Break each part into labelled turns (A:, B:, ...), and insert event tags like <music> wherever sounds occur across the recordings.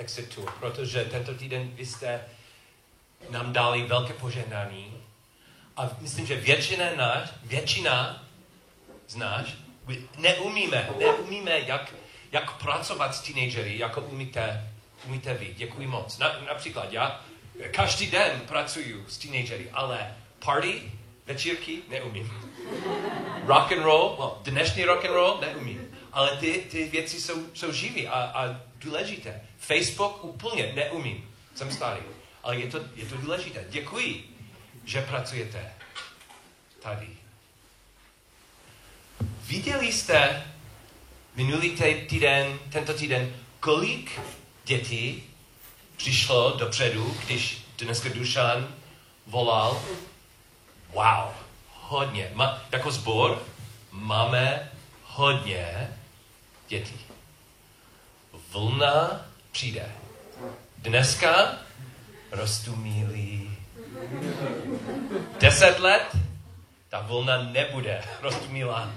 A: Exit Tour, protože tento týden vy jste nám dali velké požehnání a myslím, že většina, náš, většina z nás neumíme, neumíme, jak, jak pracovat s teenagery, jako umíte, umíte vy. Děkuji moc. Na, například já každý den pracuji s teenagery, ale party, večírky neumím. Rock and roll, well, dnešní rock and roll neumím. Ale ty, ty věci jsou, jsou živý a, a důležité. Facebook úplně neumím. Jsem starý. Ale je to, je to důležité. Děkuji, že pracujete tady. Viděli jste minulý týden, tento týden, kolik dětí přišlo dopředu, když dneska Dušan volal? Wow, hodně. Ma, jako zbor máme hodně dětí. Vlna přijde. Dneska rostumílí. Deset let ta vlna nebude roztomilá.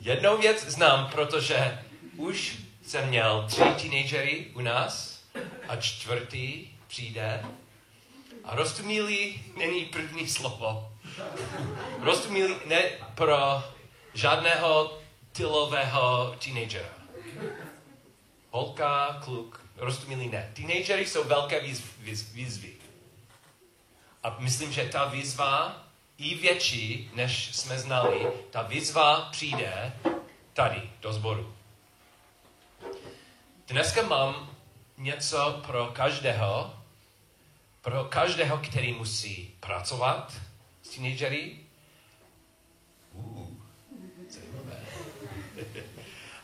A: Jednou věc znám, protože už jsem měl tři teenagery u nás a čtvrtý přijde. A roztomilý není první slovo. Roztomilý ne pro žádného tylového teenagera. Holka, kluk, roztomilý ne. Teenagery jsou velké výzvy. výzvy. A myslím, že ta výzva i větší, než jsme znali, ta výzva přijde tady, do sboru. Dneska mám něco pro každého, pro každého, který musí pracovat s teenagery. Uh,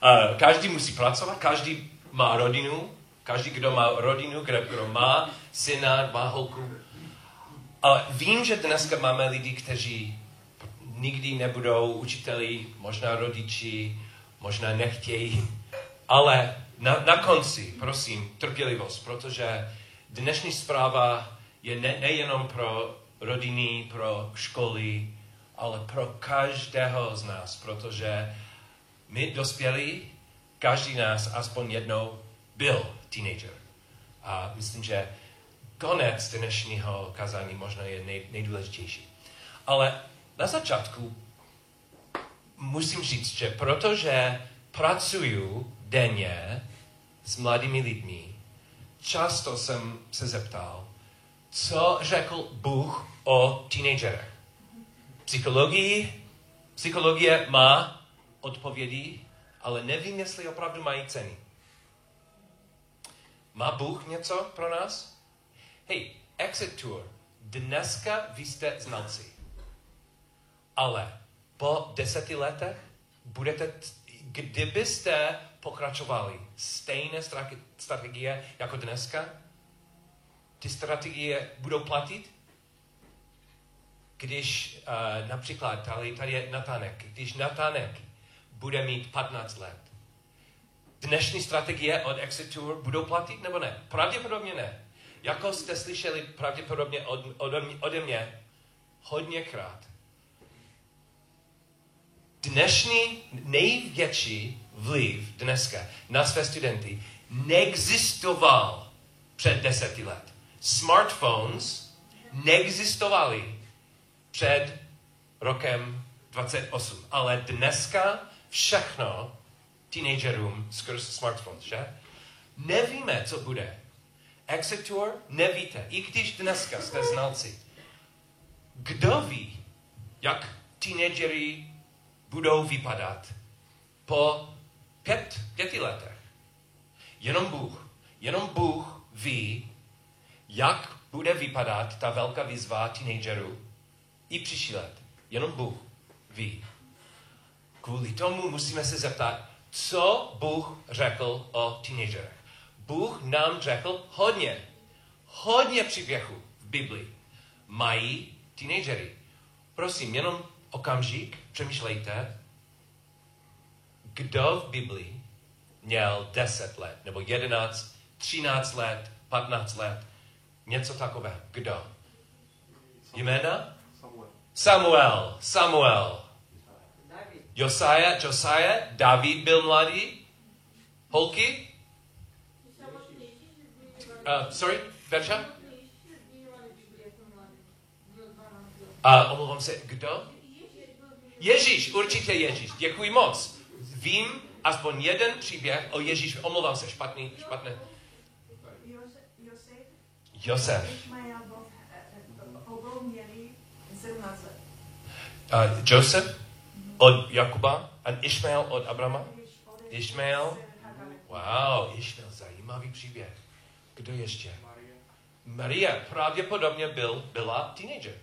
A: <laughs> každý musí pracovat, každý má rodinu, každý, kdo má rodinu, kdo, kdo má syna, má holku, ale vím, že dneska máme lidi, kteří nikdy nebudou učiteli, možná rodiči, možná nechtějí, ale na, na konci, prosím, trpělivost, protože dnešní zpráva je ne, nejenom pro rodiny, pro školy, ale pro každého z nás, protože my dospělí, každý nás aspoň jednou byl teenager. A myslím, že konec dnešního kazání možná je nej, nejdůležitější. Ale na začátku musím říct, že protože pracuju denně s mladými lidmi, často jsem se zeptal, co řekl Bůh o teenagerech. Psychologii, psychologie má odpovědi, ale nevím, jestli opravdu mají ceny. Má Bůh něco pro nás? hej, exit tour, dneska vy jste znalci. Ale po deseti letech budete, kdybyste pokračovali stejné strategie jako dneska, ty strategie budou platit? Když uh, například tady, tady je Natanek, když Natanek bude mít 15 let, dnešní strategie od Exit Tour budou platit nebo ne? Pravděpodobně ne. Jako jste slyšeli pravděpodobně od, mě, ode mě hodněkrát. Dnešní největší vliv dneska na své studenty neexistoval před deseti let. Smartphones neexistovaly před rokem 28. Ale dneska všechno teenagerům skrz smartphones, že? Nevíme, co bude. Exitor nevíte, i když dneska jste znalci. Kdo ví, jak teenagery budou vypadat po pět, pěti letech? Jenom Bůh. Jenom Bůh ví, jak bude vypadat ta velká výzva teenagerů i příští let. Jenom Bůh ví. Kvůli tomu musíme se zeptat, co Bůh řekl o teenagerech. Bůh nám řekl hodně, hodně příběhů v Biblii. Mají teenagery. Prosím, jenom okamžik, přemýšlejte, kdo v Biblii měl 10 let, nebo 11, 13 let, 15 let, něco takového. Kdo? Jména? Samuel. Samuel. Josiah, Josiah, David byl mladý. Holky? Uh, sorry, Verča? A uh, omlouvám se, kdo? Ježíš, určitě Ježíš. Děkuji moc. Vím aspoň jeden příběh o Ježíš. Omlouvám se, špatný, špatné. Josef. Uh, Josef od Jakuba a Ishmael od Abrama. Ishmael. Wow, Ishmael, zajímavý příběh. Kdo ještě? Maria pravděpodobně byl, byla teenager.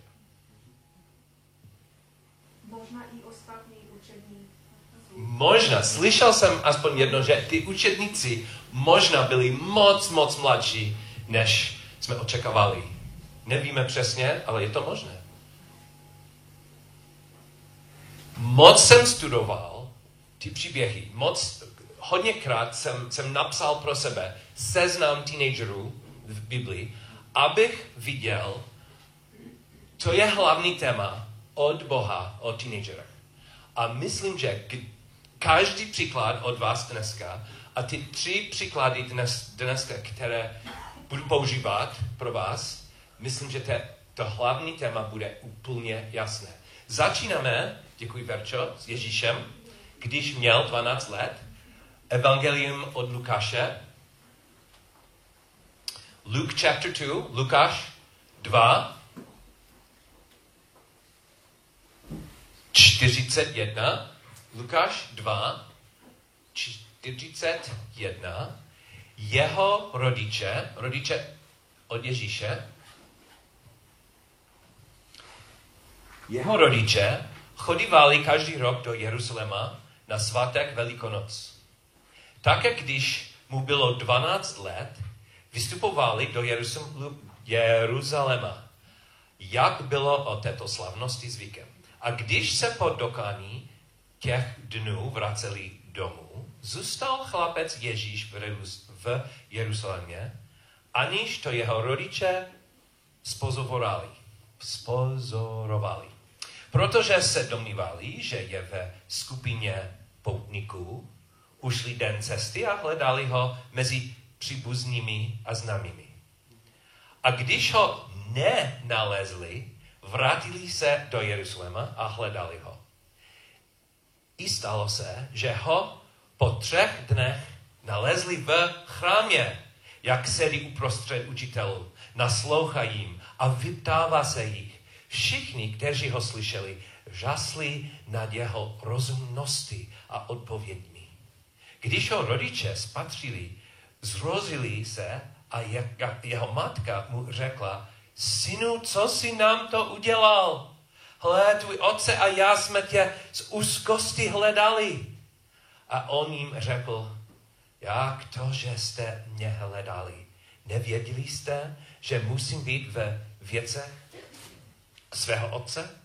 B: Možná i ostatní.
A: Možná, slyšel jsem aspoň jedno, že ty učedníci možná byli moc, moc mladší, než jsme očekávali. Nevíme přesně, ale je to možné. Moc jsem studoval ty příběhy, moc, hodněkrát jsem, jsem napsal pro sebe seznam teenagerů v Biblii, abych viděl, co je hlavní téma od Boha o teenagerech. A myslím, že každý příklad od vás dneska a ty tři příklady dnes, dneska, které budu používat pro vás, myslím, že te, to hlavní téma bude úplně jasné. Začínáme, děkuji Verčo, s Ježíšem, když měl 12 let, Evangelium od Lukáše, Luke chapter 2, Lukáš 2, 41, Lukáš 2, 41, jeho rodiče, rodiče od Ježíše, jeho rodiče chodívali každý rok do Jeruzaléma na svátek Velikonoc. Také když mu bylo 12 let, vystupovali do Jeruzaléma, jak bylo o této slavnosti zvykem. A když se po dokání těch dnů vraceli domů, zůstal chlapec Ježíš v Jeruzalémě, aniž to jeho rodiče spozorovali. spozorovali. Protože se domnívali, že je ve skupině poutníků, ušli den cesty a hledali ho mezi příbuznými a známými. A když ho nenalezli, vrátili se do Jeruzaléma a hledali ho. I stalo se, že ho po třech dnech nalezli v chrámě, jak sedí uprostřed učitelů, naslouchá jim a vyptává se jich. Všichni, kteří ho slyšeli, žasli nad jeho rozumnosti a odpovědmi. Když ho rodiče spatřili, zrozili se a je, jeho matka mu řekla, synu, co jsi nám to udělal? Hle, tvůj otce a já jsme tě z úzkosti hledali. A on jim řekl, jak to, že jste mě hledali? Nevěděli jste, že musím být ve věcech svého otce?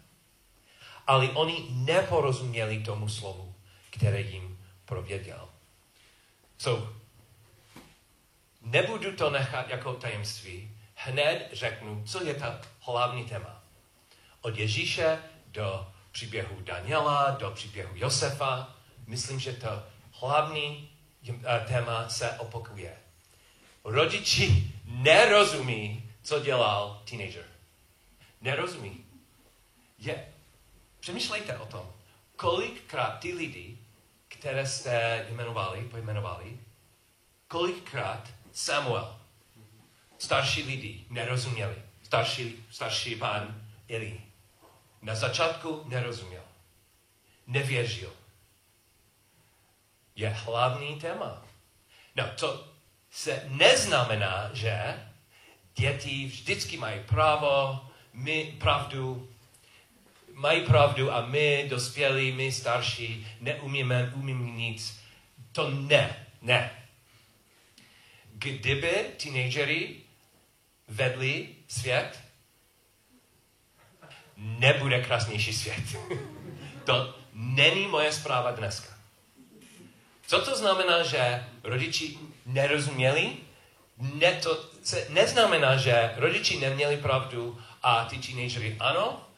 A: Ale oni neporozuměli tomu slovu, které jim prověděl. So, nebudu to nechat jako tajemství. Hned řeknu, co je ta hlavní téma. Od Ježíše do příběhu Daniela, do příběhu Josefa. Myslím, že to hlavní eh, téma se opakuje. Rodiči nerozumí, co dělal teenager. Nerozumí. Je. Přemýšlejte o tom, kolikrát ty lidi, které jste jmenovali, pojmenovali, kolikrát Samuel, starší lidi nerozuměli. Starší, starší pán Eli. Na začátku nerozuměl. Nevěřil. Je hlavní téma. No, to se neznamená, že děti vždycky mají právo, my pravdu, mají pravdu a my, dospělí, my starší, neumíme, umíme nic. To ne, ne. Kdyby teenagery vedli svět, nebude krásnější svět. <laughs> to není moje zpráva dneska. Co to znamená, že rodiči nerozuměli? Ne, to se neznamená, že rodiči neměli pravdu a ty teenagery ano.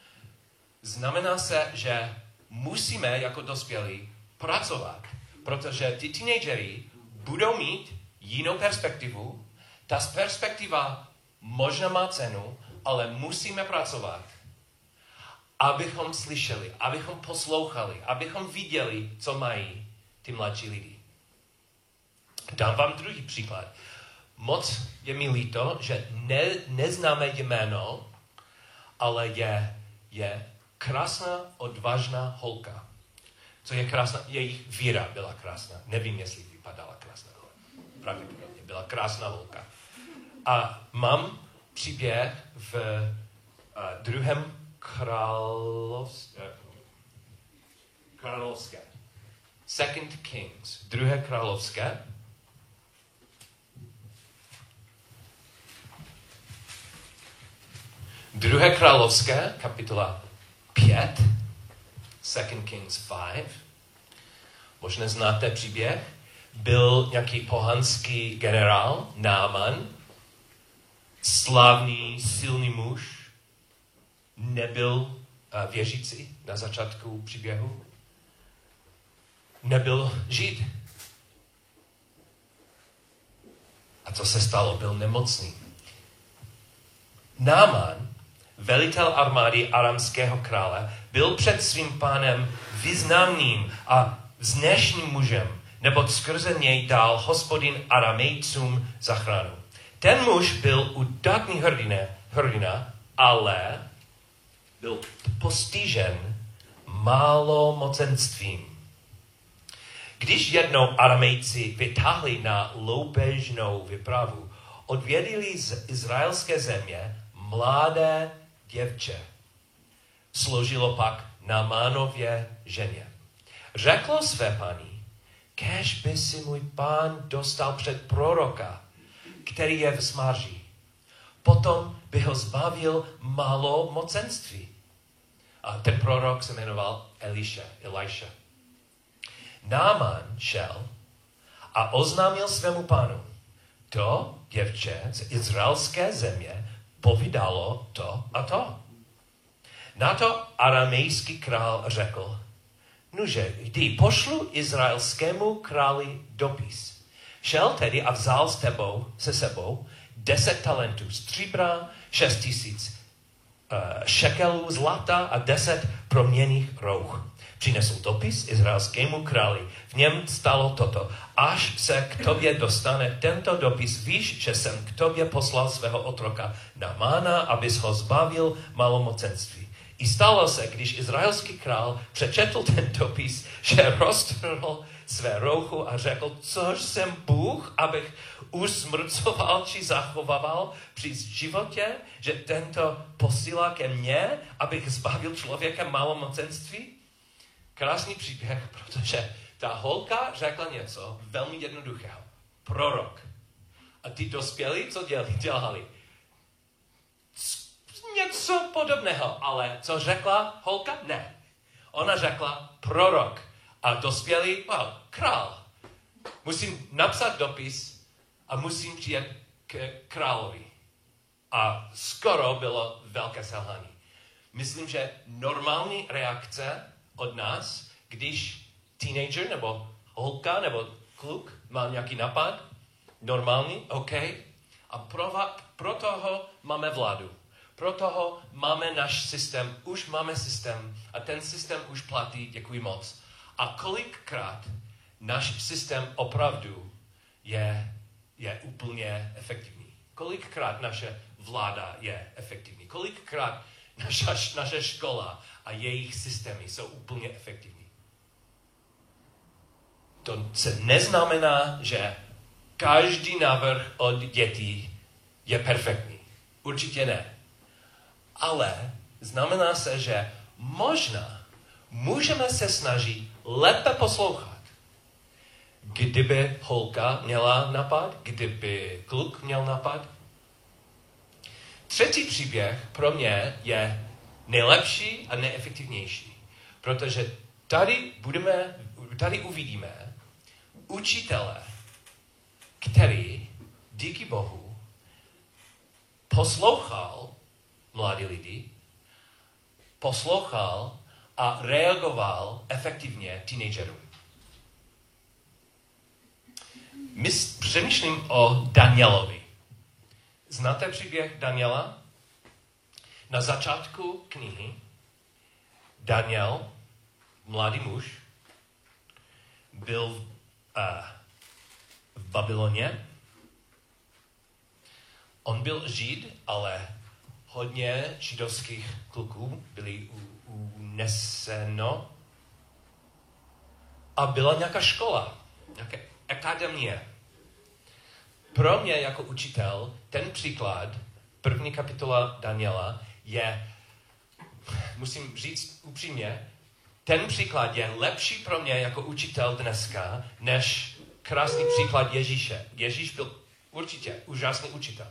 A: Znamená se, že musíme jako dospělí pracovat, protože ty teenagery budou mít jinou perspektivu, Ta perspektiva možná má cenu, ale musíme pracovat, abychom slyšeli, abychom poslouchali, abychom viděli, co mají ty mladší lidi. Dám vám druhý příklad. Moc je mi líto, že ne, neznáme jméno, ale je, je krásná, odvážná holka. Co je krásná? Jejich víra byla krásná. Nevím, jestli vypadala krásná, ale pravděpodobně byla krásná holka. A mám příběh v uh, druhém královské, královské. Second Kings, druhé královské. Druhé královské, kapitola 5, Second Kings 5. Možná znáte příběh. Byl nějaký pohanský generál, Náman, slavný, silný muž, nebyl eh, věřící na začátku příběhu, nebyl žid. A co se stalo? Byl nemocný. Náman, velitel armády aramského krále, byl před svým pánem významným a vznešeným mužem, neboť skrze něj dal hospodin aramejcům zachranu. Ten muž byl udatný hrdina, hrdina ale byl postižen málomocenstvím. Když jednou aramejci vytáhli na loupežnou vypravu, odvědili z izraelské země mladé děvče. Složilo pak na Mánově ženě. Řeklo své paní, kež by si můj pán dostal před proroka, který je v smarží. Potom by ho zbavil malo mocenství. A ten prorok se jmenoval Elisha, Elisha. Náman šel a oznámil svému pánu, to děvče z izraelské země povídalo to a to. Na to aramejský král řekl, nuže, jdi, pošlu izraelskému králi dopis. Šel tedy a vzal s tebou, se sebou deset talentů stříbra, šest tisíc uh, šekelů zlata a deset proměných rouch. Přinesl dopis izraelskému králi. V něm stalo toto. Až se k tobě dostane tento dopis, víš, že jsem k tobě poslal svého otroka Namána, abys ho zbavil malomocenství. I stalo se, když izraelský král přečetl ten dopis, že roztrhl své rouchu a řekl, což jsem Bůh, abych usmrcoval či zachovával při životě, že tento posílá ke mně, abych zbavil člověka malomocenství? Krásný příběh, <laughs> protože ta holka řekla něco velmi jednoduchého. Prorok. A ty dospělí, co dělali? <laughs> dělali? Něco podobného, ale co řekla holka? Ne. Ona řekla prorok. A dospělí, well, král. Musím napsat dopis a musím přijet k královi. A skoro bylo velké selhání. Myslím, že normální reakce od nás, když teenager nebo holka nebo kluk má nějaký napad, normální, OK, a pro, pro toho máme vládu. Pro toho máme náš systém, už máme systém a ten systém už platí, děkuji moc. A kolikrát náš systém opravdu je, je úplně efektivní. Kolikrát naše vláda je efektivní. Kolikrát naša, naše škola a jejich systémy jsou úplně efektivní. To se neznamená, že každý návrh od dětí je perfektní. Určitě ne. Ale znamená se, že možná můžeme se snažit lépe poslouchat. Kdyby holka měla napad, kdyby kluk měl napad. Třetí příběh pro mě je nejlepší a nejefektivnější. Protože tady budeme, tady uvidíme učitele, který díky Bohu poslouchal mladí lidi, poslouchal a reagoval efektivně teenagerům. My přemýšlím o Danielovi. Znáte příběh Daniela? Na začátku knihy Daniel, mladý muž, byl v, uh, v Babyloně. On byl žid, ale hodně židovských kluků byli uneseno a byla nějaká škola, nějaká akademie. Pro mě jako učitel ten příklad, první kapitola Daniela, je, musím říct upřímně, ten příklad je lepší pro mě jako učitel dneska, než krásný příklad Ježíše. Ježíš byl určitě úžasný učitel.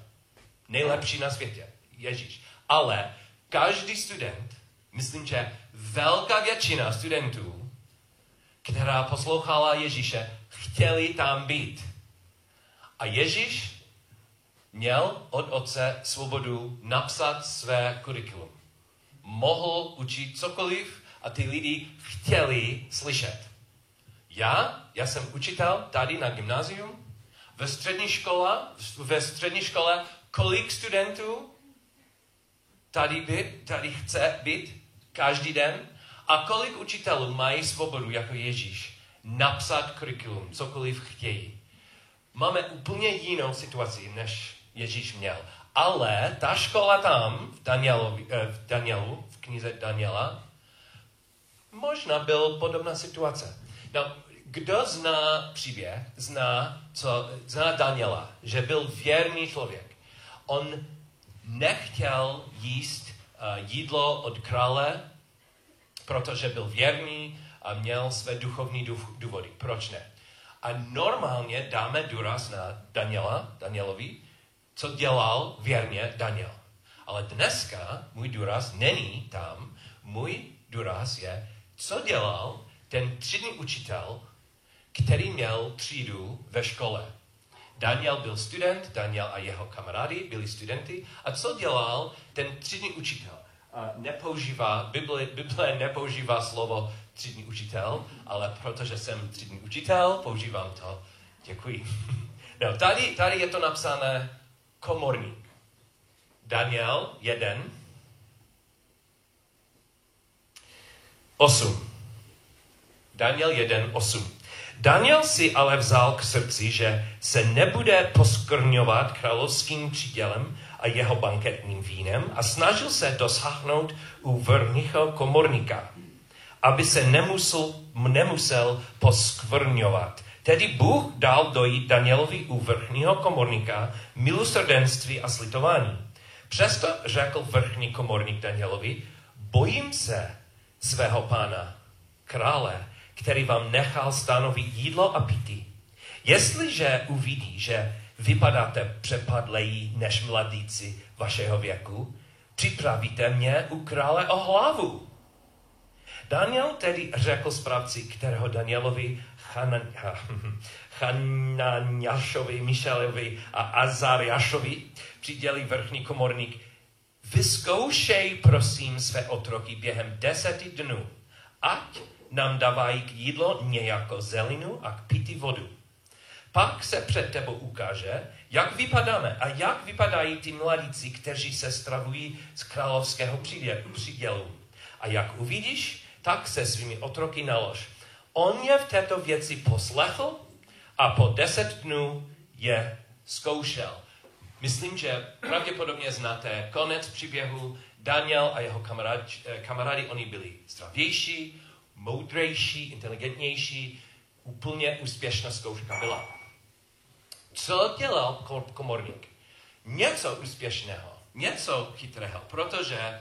A: Nejlepší na světě. Ježíš. Ale každý student, myslím, že velká většina studentů, která poslouchala Ježíše, chtěli tam být. A Ježíš měl od otce svobodu napsat své kurikulum. Mohl učit cokoliv a ty lidi chtěli slyšet. Já, já jsem učitel tady na gymnázium, ve střední škole, ve střední škole, kolik studentů tady, by, tady chce být každý den a kolik učitelů mají svobodu jako Ježíš napsat kurikulum, cokoliv chtějí. Máme úplně jinou situaci, než Ježíš měl. Ale ta škola tam, v, Danielu, eh, v Danielu, v knize Daniela, možná byl podobná situace. No, kdo zná příběh, zná, co, zná Daniela, že byl věrný člověk. On nechtěl jíst uh, jídlo od krále, protože byl věrný a měl své duchovní důvody. Proč ne? A normálně dáme důraz na Daniela, Danielovi, co dělal věrně Daniel. Ale dneska můj důraz není tam, můj důraz je, co dělal ten třídní učitel, který měl třídu ve škole. Daniel byl student, Daniel a jeho kamarádi byli studenty. A co dělal ten třídní učitel? Nepoužívá, Bible, Bible nepoužívá slovo třídní učitel, ale protože jsem třídní učitel, používám to. Děkuji. <laughs> No, tady, tady je to napsané komorník. Daniel 1, 8. Daniel 1, 8. Daniel si ale vzal k srdci, že se nebude poskrňovat královským přídělem a jeho banketním vínem a snažil se dosáhnout u vrchního komorníka, aby se nemusel, nemusel poskvrňovat. Tedy Bůh dal dojít Danielovi u vrchního komorníka milosrdenství a slitování. Přesto řekl vrchní komorník Danielovi, bojím se svého pána, krále, který vám nechal stanovit jídlo a pití. Jestliže uvidí, že vypadáte přepadlejí než mladíci vašeho věku, připravíte mě u krále o hlavu. Daniel tedy řekl správci, kterého Danielovi, <laughs> Hananiašovi, Mišelovi a Azariašovi přidělí vrchní komorník, vyzkoušej prosím své otroky během deseti dnů, ať nám dávají k jídlo nějakou zelinu a k pití vodu pak se před tebou ukáže, jak vypadáme a jak vypadají ty mladíci, kteří se stravují z královského přídělu. A jak uvidíš, tak se svými otroky nalož. On je v této věci poslechl a po deset dnů je zkoušel. Myslím, že pravděpodobně znáte konec příběhu. Daniel a jeho kamarádi, eh, kamarádi, oni byli zdravější, moudrejší, inteligentnější. Úplně úspěšná zkouška byla. Co dělal komorník? Něco úspěšného, něco chytrého, protože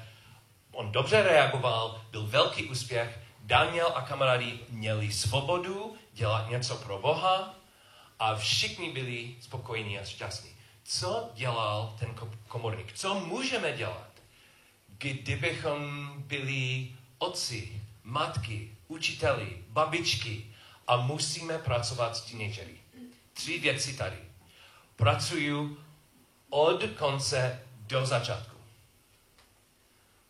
A: on dobře reagoval, byl velký úspěch, Daniel a kamarádi měli svobodu dělat něco pro Boha a všichni byli spokojení a šťastní. Co dělal ten komorník? Co můžeme dělat, kdybychom byli otci, matky, učiteli, babičky a musíme pracovat s teenagery? Tři věci tady. Pracuju od konce do začátku.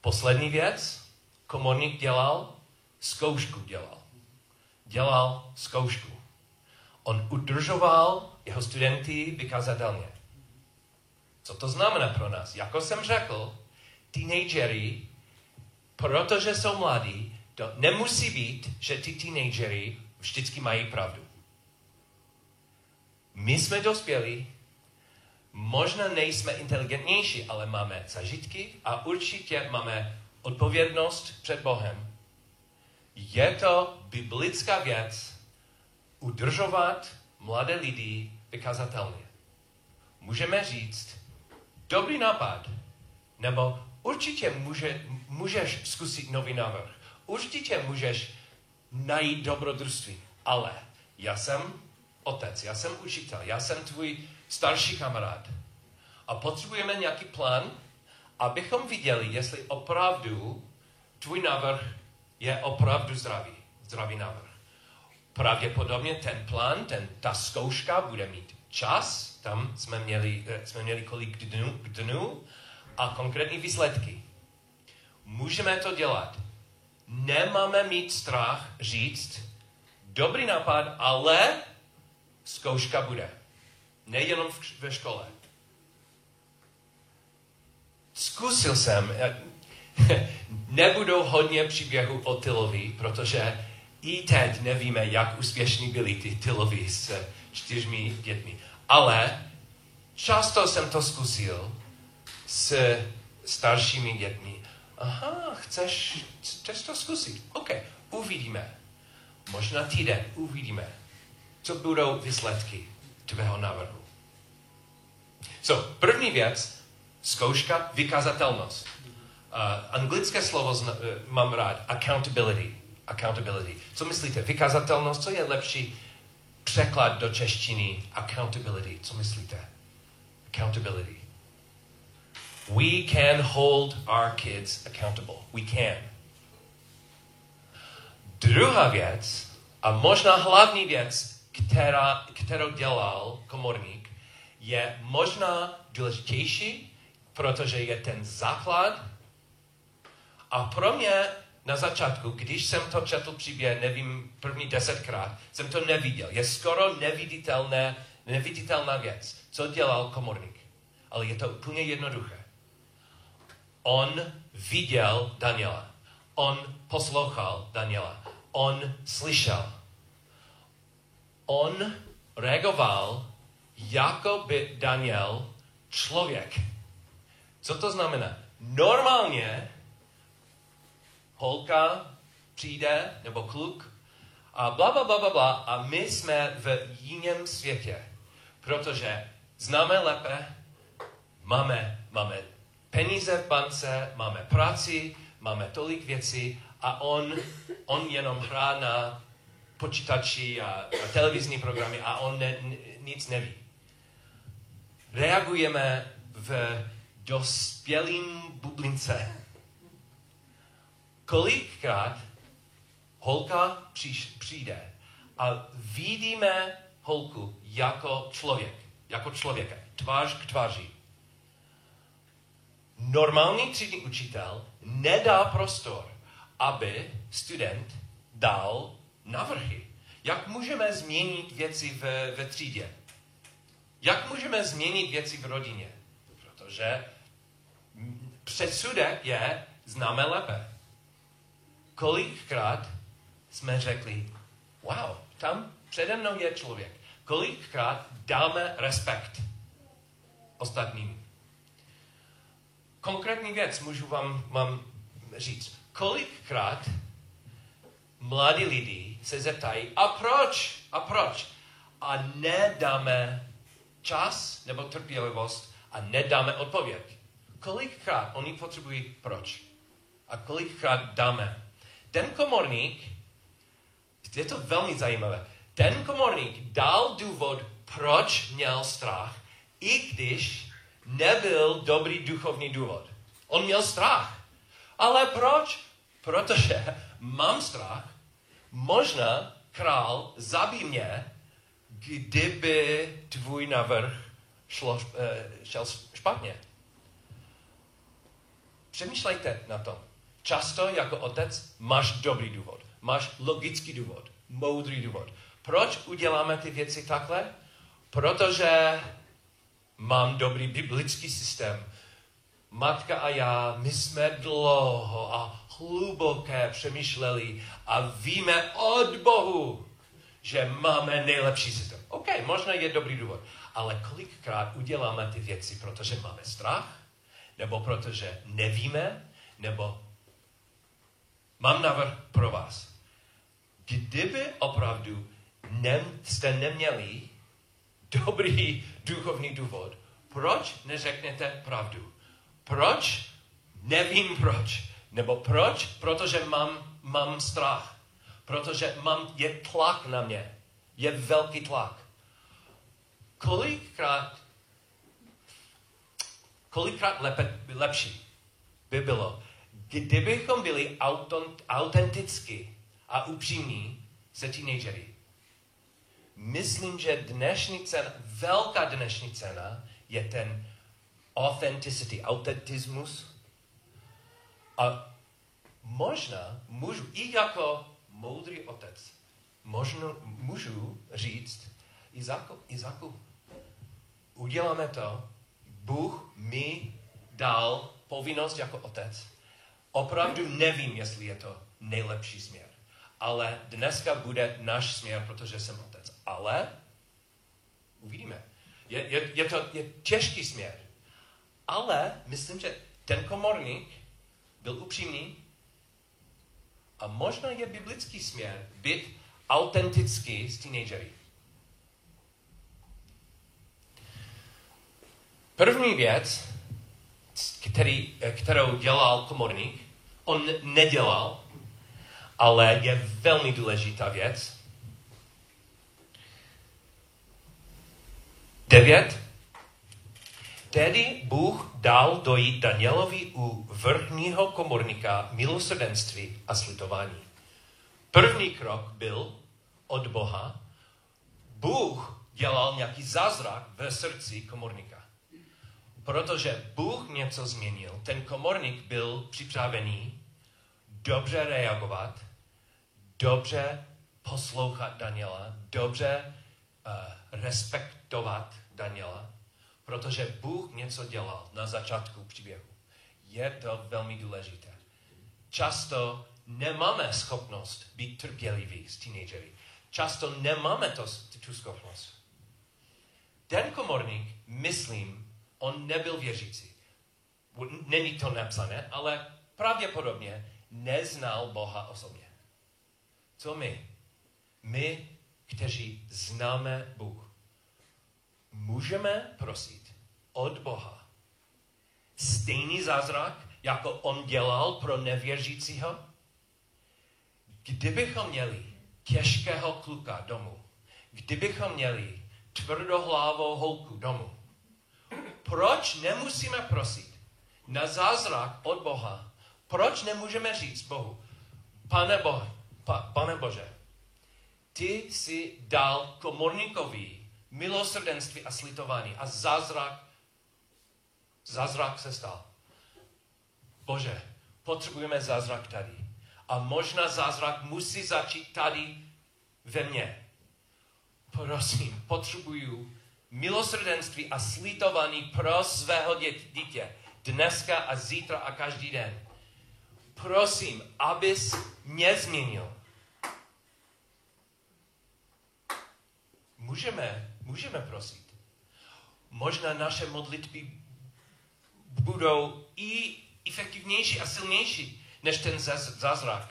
A: Poslední věc, komorník dělal, zkoušku dělal. Dělal zkoušku. On udržoval jeho studenty vykazatelně. Co to znamená pro nás? Jako jsem řekl, teenagery, protože jsou mladí, to nemusí být, že ty teenagery vždycky mají pravdu. My jsme dospělí, možná nejsme inteligentnější, ale máme zažitky a určitě máme odpovědnost před Bohem. Je to biblická věc udržovat mladé lidi vykazatelně. Můžeme říct, dobrý nápad, nebo určitě může, můžeš zkusit nový návrh. Určitě můžeš najít dobrodružství, ale já jsem otec, já jsem učitel, já jsem tvůj starší kamarád. A potřebujeme nějaký plán, abychom viděli, jestli opravdu tvůj návrh je opravdu zdravý, zdravý návrh. Pravděpodobně ten plán, ten, ta zkouška bude mít čas, tam jsme měli, eh, jsme měli kolik dnů, dnů a konkrétní výsledky. Můžeme to dělat. Nemáme mít strach říct, dobrý nápad, ale zkouška bude. Nejenom ve škole. Zkusil jsem, <laughs> nebudou hodně příběhů o Tylovi, protože i teď nevíme, jak úspěšní byli ty Tylovi s čtyřmi dětmi. Ale často jsem to zkusil s staršími dětmi. Aha, chceš, chceš to zkusit? OK, uvidíme. Možná týden uvidíme, co budou výsledky tvého návrhu. So, první věc, zkouška, vykazatelnost. Uh, anglické slovo zna, uh, mám rád, accountability. Accountability. Co myslíte? Vykazatelnost, co je lepší překlad do češtiny? Accountability. Co myslíte? Accountability. We can hold our kids accountable. We can. Druhá věc, a možná hlavní věc, která, kterou dělal komorník, je možná důležitější, protože je ten základ. A pro mě na začátku, když jsem to četl příběh, nevím, první desetkrát, jsem to neviděl. Je skoro neviditelné, neviditelná věc, co dělal komorník. Ale je to úplně jednoduché. On viděl Daniela. On poslouchal Daniela. On slyšel. On reagoval, jako by Daniel člověk. Co to znamená? Normálně holka přijde, nebo kluk, a bla, bla, bla, bla, bla, a my jsme v jiném světě, protože známe lépe, máme, máme peníze v bance, máme práci, máme tolik věcí a on, on jenom hrá na počítači a, a televizní programy a on ne, nic neví. Reagujeme v dospělým bublince. Kolikrát holka příš, přijde a vidíme holku jako člověk, jako člověka, tvář k tváři. Normální třídní učitel nedá prostor, aby student dal navrhy. Jak můžeme změnit věci ve, ve třídě? Jak můžeme změnit věci v rodině? Protože předsudek je, známe lépe. Kolikrát jsme řekli, wow, tam přede mnou je člověk. Kolikrát dáme respekt ostatním. Konkrétní věc můžu vám, vám říct. Kolikrát mladí lidi se zeptají, a proč? A proč? A nedáme čas nebo trpělivost a nedáme odpověď. Kolikrát oni potřebují proč? A kolikrát dáme? Ten komorník, je to velmi zajímavé, ten komorník dal důvod, proč měl strach, i když nebyl dobrý duchovní důvod. On měl strach. Ale proč? Protože mám strach, možná král zabí mě, kdyby tvůj návrh šlo, eh, šel špatně. Přemýšlejte na tom. Často jako otec máš dobrý důvod. Máš logický důvod. Moudrý důvod. Proč uděláme ty věci takhle? Protože mám dobrý biblický systém. Matka a já, my jsme dlouho a hluboké přemýšleli a víme od Bohu, že máme nejlepší systém. OK, možná je dobrý důvod, ale kolikrát uděláme ty věci, protože máme strach, nebo protože nevíme, nebo mám návrh pro vás. Kdyby opravdu ne, jste neměli dobrý duchovní důvod, proč neřeknete pravdu? Proč? Nevím proč. Nebo proč? Protože mám, mám strach. Protože mám, je tlak na mě. Je velký tlak. Kolikrát, kolikrát lepe, lepší by bylo, kdybychom byli autenticky a upřímní se teenagery. Myslím, že dnešní cena, velká dnešní cena je ten authenticity, autentismus. A možná můžu, i jako moudrý otec, možno, můžu říct Izaku, Izaku, uděláme to, Bůh mi dal povinnost jako otec. Opravdu nevím, jestli je to nejlepší směr. Ale dneska bude náš směr, protože jsem otec. Ale uvidíme. Je, je, je to je těžký směr. Ale myslím, že ten komorník byl upřímný a možná je biblický směr být autentický s teenagery. První věc, který, kterou dělal komorník, on nedělal, ale je velmi důležitá věc. Devět. Tedy Bůh dal dojít Danielovi u vrchního komorníka milosrdenství a slitování. První krok byl od Boha. Bůh dělal nějaký zázrak ve srdci komorníka. Protože Bůh něco změnil, ten komorník byl připravený dobře reagovat, dobře poslouchat Daniela, dobře uh, respektovat Daniela, protože Bůh něco dělal na začátku příběhu. Je to velmi důležité. Často nemáme schopnost být trpěliví s teenagery. Často nemáme to, tu schopnost. Ten komorník, myslím, on nebyl věřící. Není to napsané, ale pravděpodobně neznal Boha osobně. Co my? My, kteří známe Bůh, můžeme prosit od Boha stejný zázrak, jako on dělal pro nevěřícího? Kdybychom měli těžkého kluka domů, kdybychom měli tvrdohlávou holku domů, proč nemusíme prosit na zázrak od Boha? Proč nemůžeme říct Bohu, pane, Bo, pa, pane Bože, ty jsi dal komorníkovi milosrdenství a slitování a zázrak, zázrak se stal. Bože, potřebujeme zázrak tady. A možná zázrak musí začít tady ve mně. Prosím, potřebuju milosrdenství a slitování pro svého dítě. Dneska a zítra a každý den. Prosím, abys mě změnil. Můžeme, můžeme prosit. Možná naše modlitby budou i efektivnější a silnější než ten zázrak,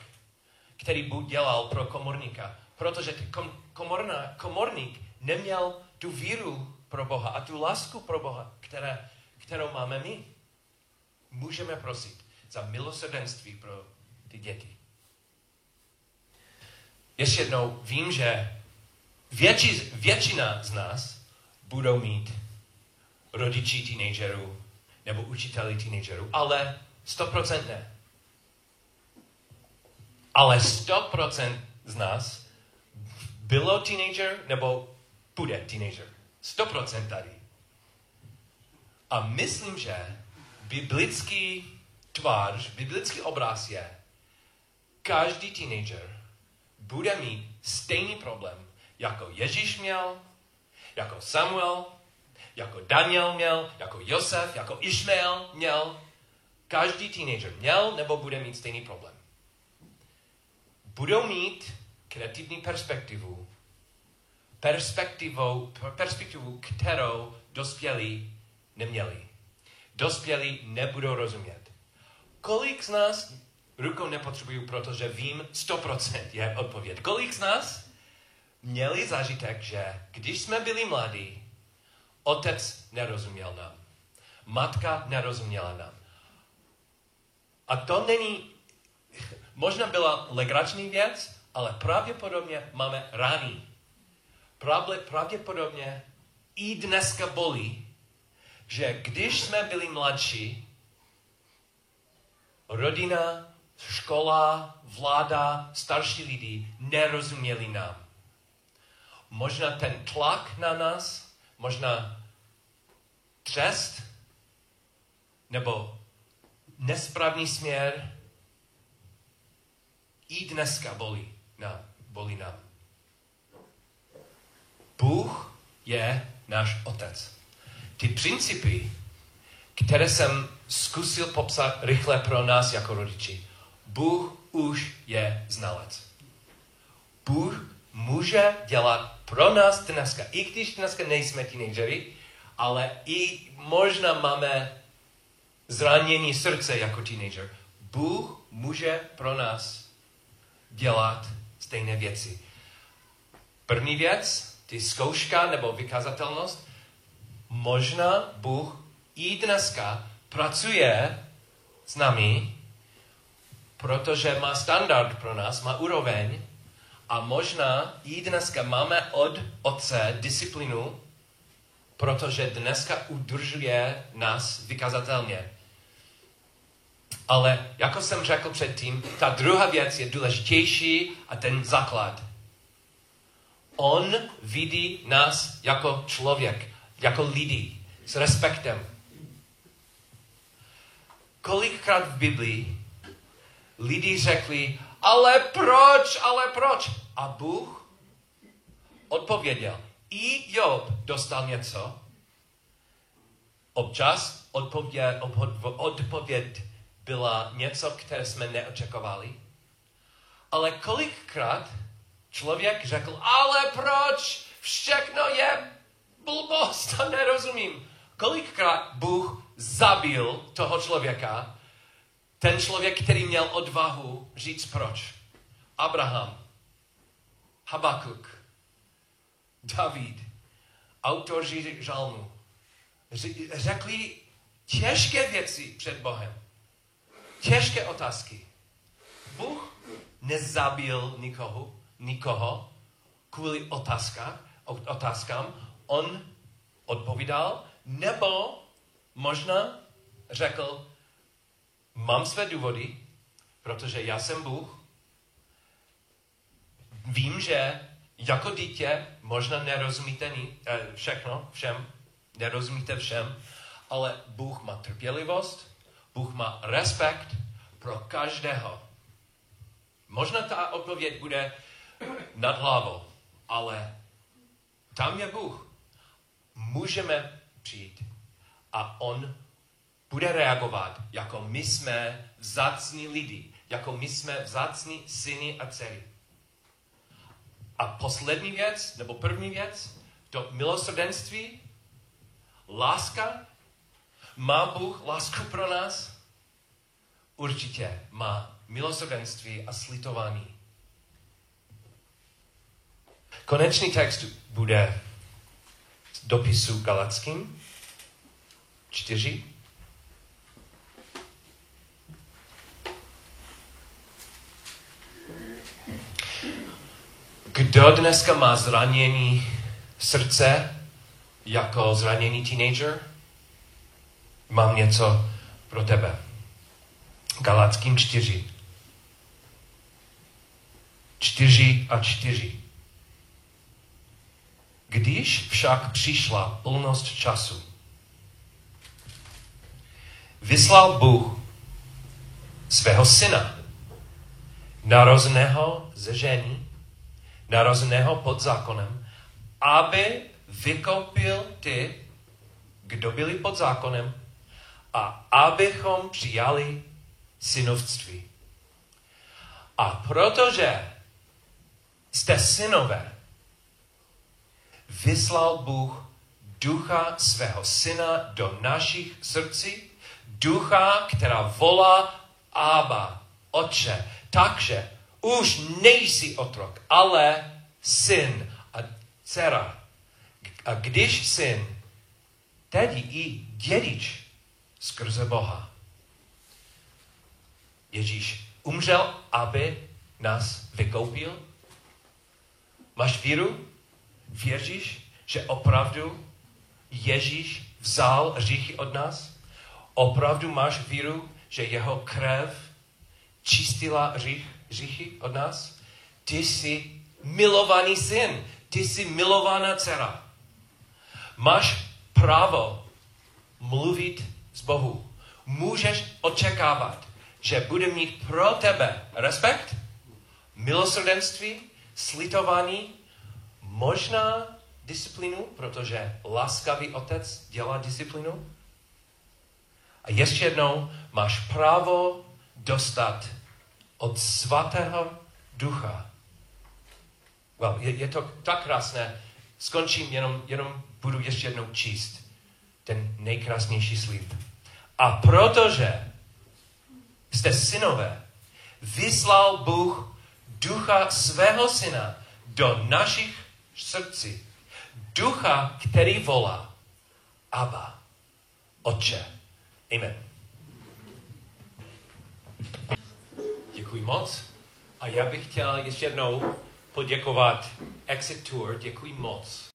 A: který Bůh dělal pro komorníka. Protože kom, komorna, komorník neměl tu víru pro Boha a tu lásku pro Boha, které, kterou máme my. Můžeme prosit za milosrdenství pro ty děti. Ještě jednou, vím, že větši, většina z nás budou mít rodiči teenagerů nebo učiteli teenagerů, ale 100% ne. Ale 100% z nás bylo teenager nebo bude teenager. 100% tady. A myslím, že biblický tvář, biblický obraz je, každý teenager bude mít stejný problém, jako Ježíš měl, jako Samuel, jako Daniel měl, jako Josef, jako Ishmael měl. Každý teenager měl nebo bude mít stejný problém. Budou mít kreativní perspektivu, perspektivu, perspektivu, kterou dospělí neměli. Dospělí nebudou rozumět. Kolik z nás rukou nepotřebuju, protože vím, 100% je odpověď. Kolik z nás měli zážitek, že když jsme byli mladí, otec nerozuměl nám. Matka nerozuměla nám. A to není, možná byla legrační věc, ale pravděpodobně máme rány. Pravděpodobně i dneska bolí, že když jsme byli mladší, rodina, škola, vláda, starší lidi nerozuměli nám. Možná ten tlak na nás, možná trest, nebo nesprávný směr i dneska bolí nám. Bolí nám. Bůh je náš otec. Ty principy, které jsem zkusil popsat rychle pro nás jako rodiči, Bůh už je znalec. Bůh může dělat pro nás dneska, i když dneska nejsme teenagery, ale i možná máme zranění srdce jako teenager. Bůh může pro nás dělat stejné věci. První věc, ty zkouška nebo vykazatelnost, možná Bůh i dneska pracuje s námi, protože má standard pro nás, má úroveň a možná i dneska máme od Otce disciplinu, protože dneska udržuje nás vykazatelně. Ale jako jsem řekl předtím, ta druhá věc je důležitější a ten základ. On vidí nás jako člověk, jako lidi, s respektem. Kolikrát v Biblii lidi řekli, ale proč, ale proč? A Bůh odpověděl. I Job dostal něco. Občas odpověď, odpověď byla něco, které jsme neočekovali. Ale kolikrát člověk řekl, ale proč? Všechno je blbost, to nerozumím. Kolikrát Bůh zabil toho člověka, ten člověk, který měl odvahu říct proč. Abraham, Habakuk, David, autoři žalmu, řekli těžké věci před Bohem. Těžké otázky. Bůh nezabil nikoho, nikoho kvůli otázka, otázkám. On odpovídal, nebo možná řekl, mám své důvody, protože já jsem Bůh. Vím, že jako dítě možná nerozumíte ni, eh, všechno, všem, nerozumíte všem, ale Bůh má trpělivost, Bůh má respekt pro každého. Možná ta odpověď bude nad hlavou, ale tam je Bůh. Můžeme přijít a On bude reagovat, jako my jsme vzácní lidi, jako my jsme vzácní syny a dcery. A poslední věc, nebo první věc, to milosrdenství, láska. Má Bůh lásku pro nás? Určitě má milosrdenství a slitování. Konečný text bude dopisu Galackým 4, Kdo dneska má zranění srdce jako zraněný teenager? Mám něco pro tebe. Galackým čtyři. Čtyři a čtyři. Když však přišla plnost času, vyslal Bůh svého syna, narozeného ze ženy, narozeného pod zákonem, aby vykoupil ty, kdo byli pod zákonem, a abychom přijali synovství. A protože jste synové, vyslal Bůh ducha svého syna do našich srdcí, ducha, která volá Abba, Otče. Takže už nejsi otrok, ale syn a dcera. A když syn, tedy i dědič skrze Boha. Ježíš umřel, aby nás vykoupil. Máš víru? Věříš, že opravdu Ježíš vzal hříchy od nás? Opravdu máš víru, že jeho krev čistila hřích, hříchy od nás? Ty jsi milovaný syn, ty jsi milovaná dcera. Máš právo mluvit z Bohu. Můžeš očekávat, že bude mít pro tebe respekt, milosrdenství, slitování, možná disciplínu, protože laskavý otec dělá disciplínu. A ještě jednou máš právo dostat od svatého ducha. Well, je, je to tak krásné. Skončím, jenom, jenom budu ještě jednou číst ten nejkrásnější slib. A protože jste synové, vyslal Bůh ducha svého syna do našich srdcí. Ducha, který volá Abba, Otče. Amen. Děkuji moc. A já bych chtěl ještě jednou poděkovat Exit Tour. Děkuji moc.